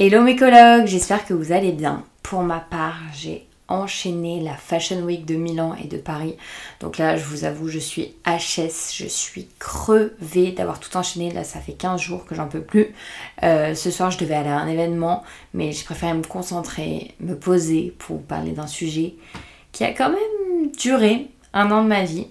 Hello mes collègues, j'espère que vous allez bien. Pour ma part, j'ai enchaîné la Fashion Week de Milan et de Paris. Donc là, je vous avoue, je suis HS, je suis crevée d'avoir tout enchaîné. Là, ça fait 15 jours que j'en peux plus. Euh, ce soir, je devais aller à un événement, mais je préfère me concentrer, me poser pour parler d'un sujet qui a quand même duré un an de ma vie,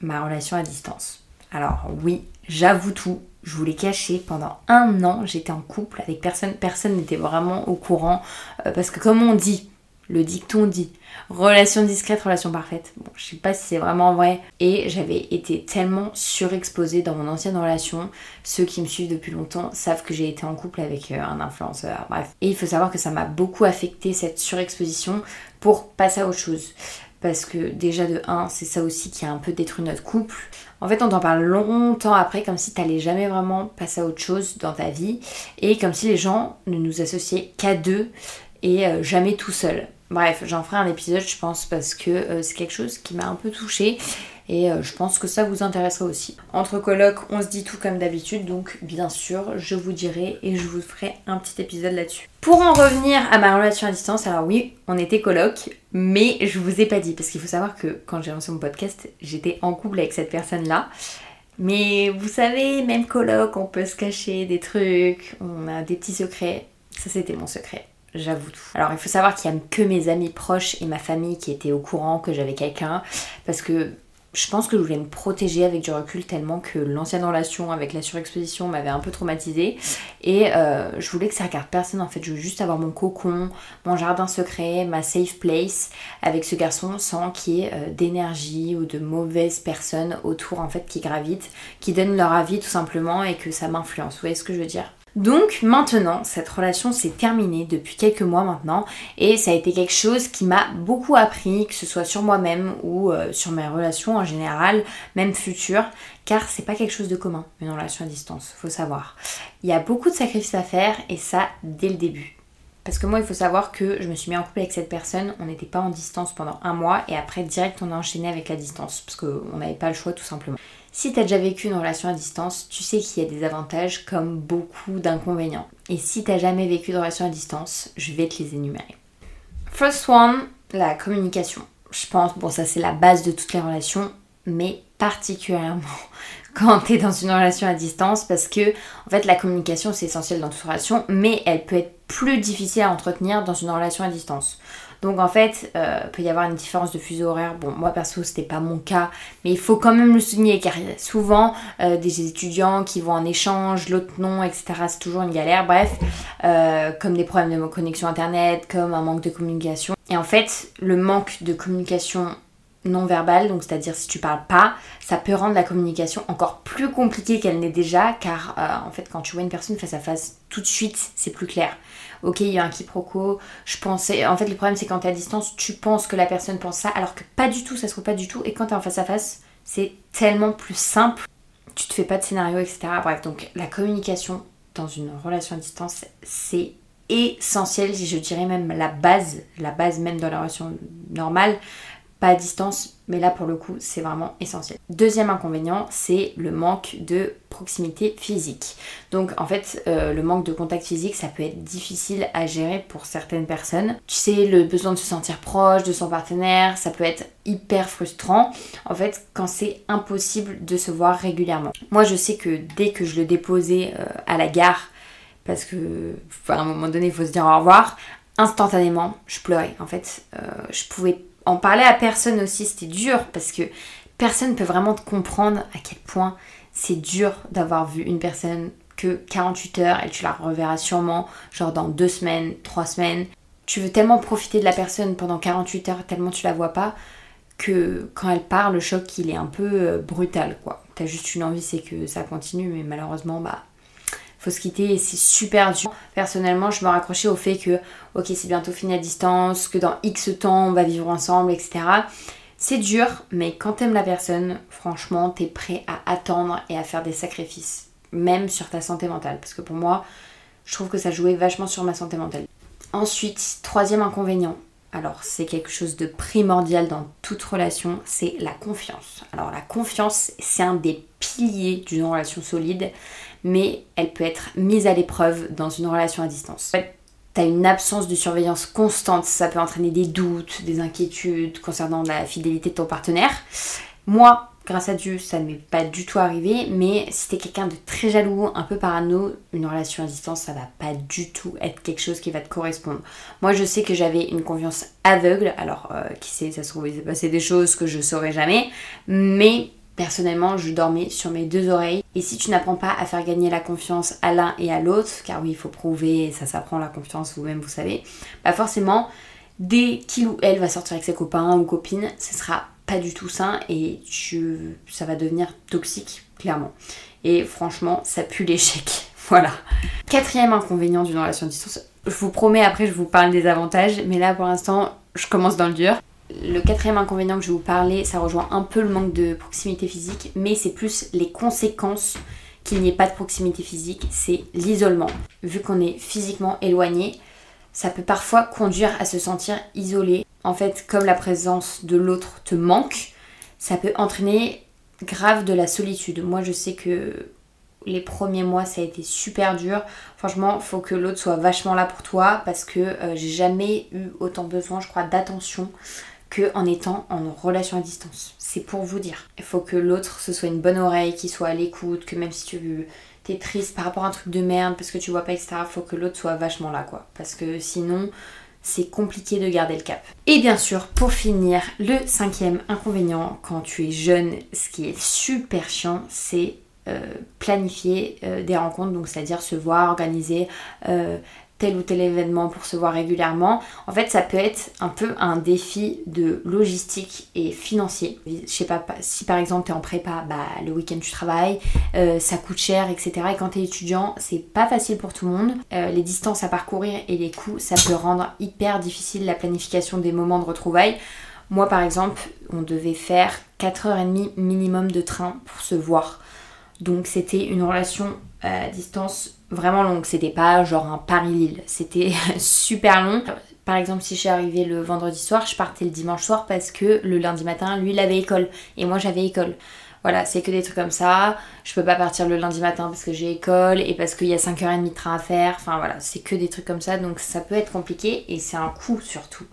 ma relation à distance. Alors oui, j'avoue tout, je vous l'ai caché pendant un an, j'étais en couple avec personne, personne n'était vraiment au courant, euh, parce que comme on dit, le dicton dit relation discrète, relation parfaite. Bon, je sais pas si c'est vraiment vrai. Et j'avais été tellement surexposée dans mon ancienne relation. Ceux qui me suivent depuis longtemps savent que j'ai été en couple avec euh, un influenceur. Bref. Et il faut savoir que ça m'a beaucoup affecté cette surexposition pour passer à autre chose. Parce que déjà de 1, c'est ça aussi qui a un peu détruit notre couple. En fait, on t'en parle longtemps après, comme si t'allais jamais vraiment passer à autre chose dans ta vie. Et comme si les gens ne nous associaient qu'à deux et euh, jamais tout seul. Bref, j'en ferai un épisode, je pense, parce que euh, c'est quelque chose qui m'a un peu touchée et euh, je pense que ça vous intéresserait aussi. Entre colocs, on se dit tout comme d'habitude, donc bien sûr, je vous dirai et je vous ferai un petit épisode là-dessus. Pour en revenir à ma relation à distance, alors oui, on était coloc, mais je vous ai pas dit, parce qu'il faut savoir que quand j'ai lancé mon podcast, j'étais en couple avec cette personne-là. Mais vous savez, même coloc, on peut se cacher des trucs, on a des petits secrets. Ça, c'était mon secret j'avoue tout. Alors il faut savoir qu'il n'y a que mes amis proches et ma famille qui étaient au courant que j'avais quelqu'un parce que je pense que je voulais me protéger avec du recul tellement que l'ancienne relation avec la surexposition m'avait un peu traumatisée. Et euh, je voulais que ça regarde personne en fait, je veux juste avoir mon cocon, mon jardin secret, ma safe place avec ce garçon sans qu'il y ait euh, d'énergie ou de mauvaises personnes autour en fait qui gravitent, qui donnent leur avis tout simplement et que ça m'influence. Vous voyez ce que je veux dire? Donc maintenant, cette relation s'est terminée depuis quelques mois maintenant et ça a été quelque chose qui m'a beaucoup appris, que ce soit sur moi-même ou euh, sur mes relations en général, même futures, car c'est pas quelque chose de commun, une relation à distance, faut savoir. Il y a beaucoup de sacrifices à faire et ça dès le début. Parce que moi, il faut savoir que je me suis mis en couple avec cette personne, on n'était pas en distance pendant un mois et après direct on a enchaîné avec la distance parce qu'on n'avait pas le choix tout simplement. Si tu as déjà vécu une relation à distance, tu sais qu'il y a des avantages comme beaucoup d'inconvénients. Et si tu n'as jamais vécu de relation à distance, je vais te les énumérer. First one, la communication. Je pense, bon ça c'est la base de toutes les relations, mais particulièrement quand tu es dans une relation à distance parce que en fait la communication c'est essentiel dans toute relation, mais elle peut être plus difficile à entretenir dans une relation à distance. Donc en fait, euh, peut y avoir une différence de fuseau horaire. Bon, moi perso, c'était pas mon cas, mais il faut quand même le souligner car il y a souvent euh, des étudiants qui vont en échange, l'autre non, etc. C'est toujours une galère. Bref, euh, comme des problèmes de connexion internet, comme un manque de communication. Et en fait, le manque de communication non verbale, donc c'est-à-dire si tu parles pas, ça peut rendre la communication encore plus compliquée qu'elle n'est déjà, car en fait quand tu vois une personne face à face, tout de suite c'est plus clair ok, il y a un quiproquo, je pensais. En fait, le problème, c'est quand t'es à distance, tu penses que la personne pense ça, alors que pas du tout, ça se trouve pas du tout. Et quand t'es en face à face, c'est tellement plus simple. Tu te fais pas de scénario, etc. Bref, donc la communication dans une relation à distance, c'est essentiel, je dirais même la base, la base même dans la relation normale, pas à distance, mais là pour le coup c'est vraiment essentiel. Deuxième inconvénient, c'est le manque de proximité physique. Donc en fait, euh, le manque de contact physique, ça peut être difficile à gérer pour certaines personnes. Tu sais, le besoin de se sentir proche de son partenaire, ça peut être hyper frustrant en fait quand c'est impossible de se voir régulièrement. Moi je sais que dès que je le déposais euh, à la gare, parce que à un moment donné il faut se dire au revoir, instantanément je pleurais en fait. Euh, je pouvais en parler à personne aussi, c'était dur parce que personne ne peut vraiment te comprendre à quel point c'est dur d'avoir vu une personne que 48 heures et tu la reverras sûrement genre dans deux semaines, trois semaines. Tu veux tellement profiter de la personne pendant 48 heures tellement tu la vois pas que quand elle part, le choc il est un peu euh, brutal quoi. T'as juste une envie, c'est que ça continue, mais malheureusement bah faut se quitter et c'est super dur. Personnellement, je me raccrochais au fait que, ok, c'est bientôt fini à distance, que dans X temps, on va vivre ensemble, etc. C'est dur, mais quand t'aimes la personne, franchement, t'es prêt à attendre et à faire des sacrifices, même sur ta santé mentale. Parce que pour moi, je trouve que ça jouait vachement sur ma santé mentale. Ensuite, troisième inconvénient, alors c'est quelque chose de primordial dans toute relation, c'est la confiance. Alors la confiance, c'est un des piliers d'une relation solide mais elle peut être mise à l'épreuve dans une relation à distance. T'as une absence de surveillance constante, ça peut entraîner des doutes, des inquiétudes concernant la fidélité de ton partenaire. Moi, grâce à Dieu, ça ne m'est pas du tout arrivé, mais si t'es quelqu'un de très jaloux, un peu parano, une relation à distance, ça va pas du tout être quelque chose qui va te correspondre. Moi, je sais que j'avais une confiance aveugle, alors euh, qui sait, ça se trouve, il s'est passé des choses que je saurais jamais, mais personnellement, je dormais sur mes deux oreilles. Et si tu n'apprends pas à faire gagner la confiance à l'un et à l'autre, car oui, il faut prouver, ça s'apprend la confiance vous-même, vous savez, bah forcément, dès qu'il ou elle va sortir avec ses copains ou copines, ce sera pas du tout sain et tu, ça va devenir toxique, clairement. Et franchement, ça pue l'échec. Voilà. Quatrième inconvénient d'une relation à distance. Je vous promets, après, je vous parle des avantages, mais là, pour l'instant, je commence dans le dur. Le quatrième inconvénient que je vais vous parler, ça rejoint un peu le manque de proximité physique, mais c'est plus les conséquences qu'il n'y ait pas de proximité physique, c'est l'isolement. Vu qu'on est physiquement éloigné, ça peut parfois conduire à se sentir isolé en fait, comme la présence de l'autre te manque, ça peut entraîner grave de la solitude. Moi, je sais que les premiers mois, ça a été super dur. Franchement, faut que l'autre soit vachement là pour toi parce que euh, j'ai jamais eu autant besoin, je crois, d'attention que en étant en relation à distance. C'est pour vous dire. Il faut que l'autre ce soit une bonne oreille, qu'il soit à l'écoute, que même si tu es triste par rapport à un truc de merde parce que tu vois pas, etc., faut que l'autre soit vachement là, quoi. Parce que sinon, c'est compliqué de garder le cap. Et bien sûr, pour finir, le cinquième inconvénient quand tu es jeune, ce qui est super chiant, c'est euh, planifier euh, des rencontres, donc c'est-à-dire se voir, organiser euh, tel ou tel événement pour se voir régulièrement. En fait, ça peut être un peu un défi de logistique et financier. Je sais pas, si par exemple tu es en prépa, bah, le week-end tu travailles, euh, ça coûte cher, etc. Et quand tu es étudiant, c'est pas facile pour tout le monde. Euh, les distances à parcourir et les coûts, ça peut rendre hyper difficile la planification des moments de retrouvailles. Moi par exemple, on devait faire 4h30 minimum de train pour se voir. Donc c'était une relation à distance vraiment longue. C'était pas genre un Paris-Lille. C'était super long. Par exemple, si je suis arrivée le vendredi soir, je partais le dimanche soir parce que le lundi matin, lui, il avait école et moi, j'avais école. Voilà, c'est que des trucs comme ça. Je peux pas partir le lundi matin parce que j'ai école et parce qu'il y a 5h30 de train à faire. Enfin voilà, c'est que des trucs comme ça. Donc ça peut être compliqué et c'est un coût surtout.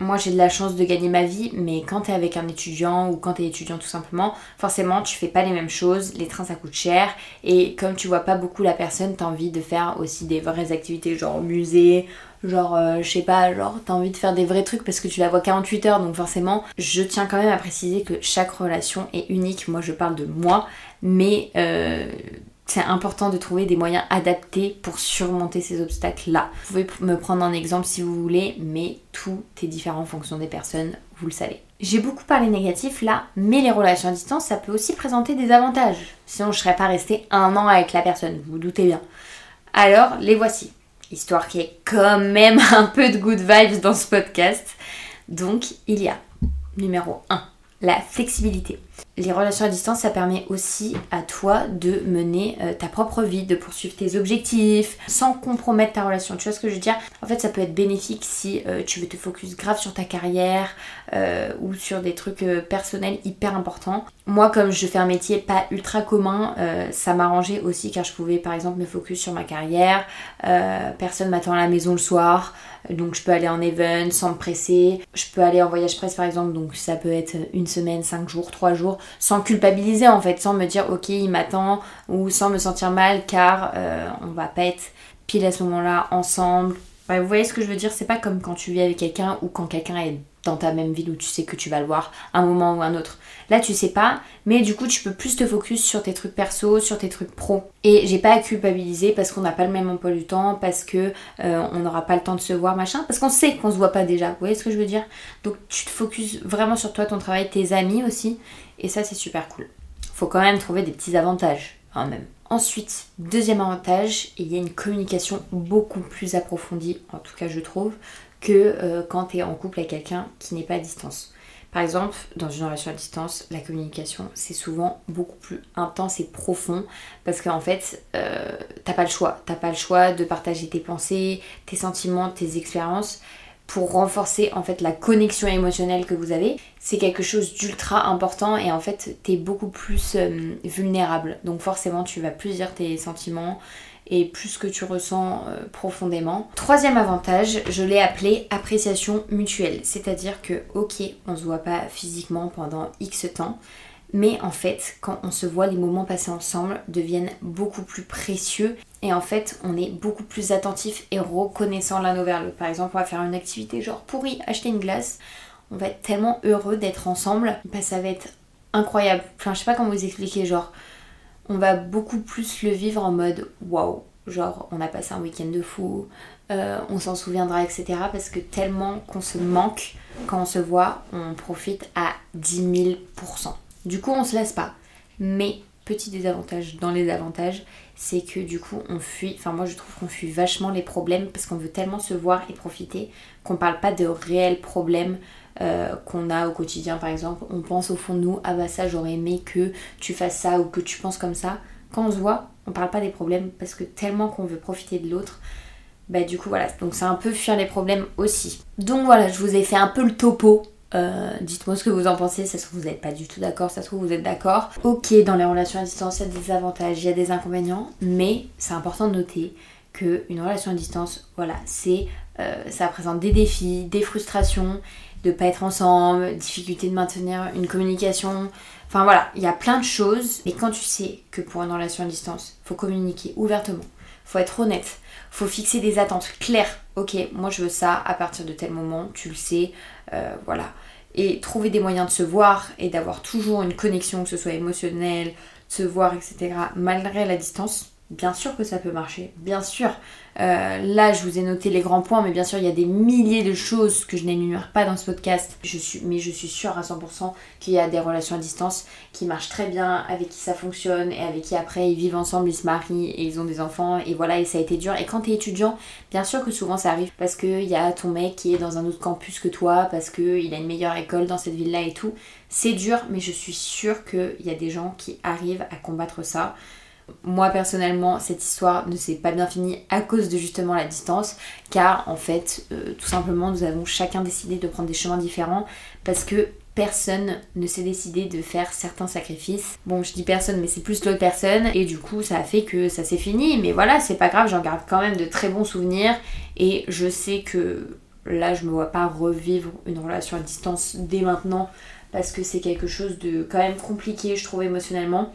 Moi j'ai de la chance de gagner ma vie, mais quand t'es avec un étudiant ou quand t'es étudiant tout simplement, forcément tu fais pas les mêmes choses, les trains ça coûte cher, et comme tu vois pas beaucoup la personne, t'as envie de faire aussi des vraies activités genre musée, genre euh, je sais pas, genre t'as envie de faire des vrais trucs parce que tu la vois 48 heures, donc forcément je tiens quand même à préciser que chaque relation est unique, moi je parle de moi, mais... Euh, c'est important de trouver des moyens adaptés pour surmonter ces obstacles-là. Vous pouvez me prendre un exemple si vous voulez, mais tout est différent en fonction des personnes, vous le savez. J'ai beaucoup parlé négatif là, mais les relations à distance, ça peut aussi présenter des avantages. Sinon, je serais pas restée un an avec la personne, vous vous doutez bien. Alors, les voici. Histoire qui est quand même un peu de good vibes dans ce podcast. Donc, il y a numéro 1, la flexibilité. Les relations à distance, ça permet aussi à toi de mener euh, ta propre vie, de poursuivre tes objectifs sans compromettre ta relation. Tu vois ce que je veux dire? En fait, ça peut être bénéfique si euh, tu veux te focus grave sur ta carrière euh, ou sur des trucs personnels hyper importants. Moi, comme je fais un métier pas ultra commun, ça m'arrangeait aussi car je pouvais par exemple me focus sur ma carrière. personne m'attend à la maison le soir, donc je peux aller en event sans me presser. Je peux aller en voyage presse par exemple, donc ça peut être une semaine, cinq jours, trois jours sans culpabiliser en fait, sans me dire ok il m'attend ou sans me sentir mal car euh, on va pas être pile à ce moment-là ensemble. Vous voyez ce que je veux dire, c'est pas comme quand tu vis avec quelqu'un ou quand quelqu'un est dans ta même ville où tu sais que tu vas le voir un moment ou un autre. Là tu sais pas, mais du coup tu peux plus te focus sur tes trucs perso, sur tes trucs pro. Et j'ai pas à culpabiliser parce qu'on n'a pas le même emploi du temps, parce que euh, on n'aura pas le temps de se voir, machin, parce qu'on sait qu'on se voit pas déjà. Vous voyez ce que je veux dire? Donc tu te focuses vraiment sur toi, ton travail, tes amis aussi, et ça c'est super cool. Faut quand même trouver des petits avantages quand même. Ensuite, deuxième avantage, il y a une communication beaucoup plus approfondie, en tout cas je trouve, que euh, quand tu es en couple avec quelqu'un qui n'est pas à distance. Par exemple, dans une relation à distance, la communication c'est souvent beaucoup plus intense et profond parce qu'en fait, euh, t'as pas le choix. T'as pas le choix de partager tes pensées, tes sentiments, tes expériences pour renforcer en fait la connexion émotionnelle que vous avez. C'est quelque chose d'ultra important et en fait, t'es beaucoup plus euh, vulnérable. Donc forcément, tu vas plus dire tes sentiments et plus que tu ressens euh, profondément. Troisième avantage, je l'ai appelé appréciation mutuelle. C'est-à-dire que, ok, on se voit pas physiquement pendant X temps, mais en fait, quand on se voit, les moments passés ensemble deviennent beaucoup plus précieux. Et en fait, on est beaucoup plus attentif et reconnaissant l'un envers l'autre. Par exemple, on va faire une activité genre pourri, acheter une glace. On va être tellement heureux d'être ensemble. Bah, ça va être incroyable. Enfin, je sais pas comment vous expliquer. Genre, on va beaucoup plus le vivre en mode waouh. Genre, on a passé un week-end de fou. Euh, on s'en souviendra, etc. Parce que tellement qu'on se manque quand on se voit, on profite à 10 000%. Du coup, on se lasse pas. Mais petit désavantage dans les avantages, c'est que du coup, on fuit. Enfin, moi, je trouve qu'on fuit vachement les problèmes parce qu'on veut tellement se voir et profiter qu'on parle pas de réels problèmes euh, qu'on a au quotidien. Par exemple, on pense au fond de nous, ah bah ça, j'aurais aimé que tu fasses ça ou que tu penses comme ça. Quand on se voit, on parle pas des problèmes parce que tellement qu'on veut profiter de l'autre. Bah du coup voilà, donc c'est un peu fuir les problèmes aussi. Donc voilà, je vous ai fait un peu le topo euh, dites-moi ce que vous en pensez, ça se trouve vous n'êtes pas du tout d'accord, ça se trouve vous êtes d'accord. Ok, dans les relations à distance, il y a des avantages, il y a des inconvénients, mais c'est important de noter qu'une relation à distance, voilà, c'est euh, ça présente des défis, des frustrations, de pas être ensemble, difficulté de maintenir une communication. Enfin voilà, il y a plein de choses. Mais quand tu sais que pour une relation à distance, faut communiquer ouvertement, faut être honnête, faut fixer des attentes claires. Ok, moi je veux ça à partir de tel moment, tu le sais, euh, voilà. Et trouver des moyens de se voir et d'avoir toujours une connexion, que ce soit émotionnelle, de se voir, etc., malgré la distance, bien sûr que ça peut marcher, bien sûr. Euh, là, je vous ai noté les grands points, mais bien sûr, il y a des milliers de choses que je n'énumère pas dans ce podcast. Mais je suis sûre à 100% qu'il y a des relations à distance qui marchent très bien, avec qui ça fonctionne, et avec qui après ils vivent ensemble, ils se marient, et ils ont des enfants, et voilà, et ça a été dur. Et quand tu es étudiant, bien sûr que souvent ça arrive, parce qu'il y a ton mec qui est dans un autre campus que toi, parce qu'il a une meilleure école dans cette ville-là et tout. C'est dur, mais je suis sûre qu'il y a des gens qui arrivent à combattre ça. Moi personnellement, cette histoire ne s'est pas bien finie à cause de justement la distance, car en fait, euh, tout simplement, nous avons chacun décidé de prendre des chemins différents parce que personne ne s'est décidé de faire certains sacrifices. Bon, je dis personne, mais c'est plus l'autre personne, et du coup, ça a fait que ça s'est fini, mais voilà, c'est pas grave, j'en garde quand même de très bons souvenirs, et je sais que là, je me vois pas revivre une relation à distance dès maintenant, parce que c'est quelque chose de quand même compliqué, je trouve, émotionnellement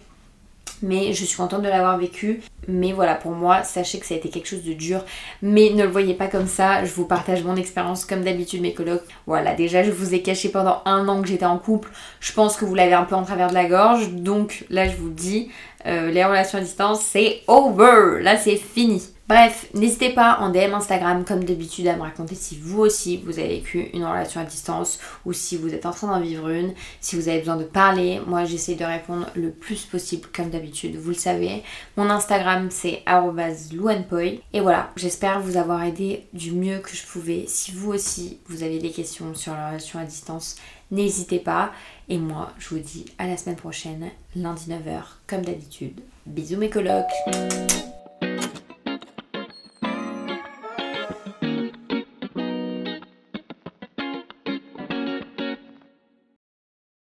mais je suis contente de l'avoir vécu. Mais voilà, pour moi, sachez que ça a été quelque chose de dur. Mais ne le voyez pas comme ça, je vous partage mon expérience comme d'habitude mes colocs. Voilà, déjà je vous ai caché pendant un an que j'étais en couple. Je pense que vous l'avez un peu en travers de la gorge. Donc là je vous dis, euh, les relations à distance, c'est over. Là c'est fini. Bref, n'hésitez pas en DM Instagram comme d'habitude à me raconter si vous aussi vous avez vécu une relation à distance ou si vous êtes en train d'en vivre une, si vous avez besoin de parler. Moi j'essaie de répondre le plus possible comme d'habitude, vous le savez. Mon Instagram c'est louanpoi. Et voilà, j'espère vous avoir aidé du mieux que je pouvais. Si vous aussi vous avez des questions sur la relation à distance, n'hésitez pas. Et moi je vous dis à la semaine prochaine, lundi 9h comme d'habitude. Bisous mes colocs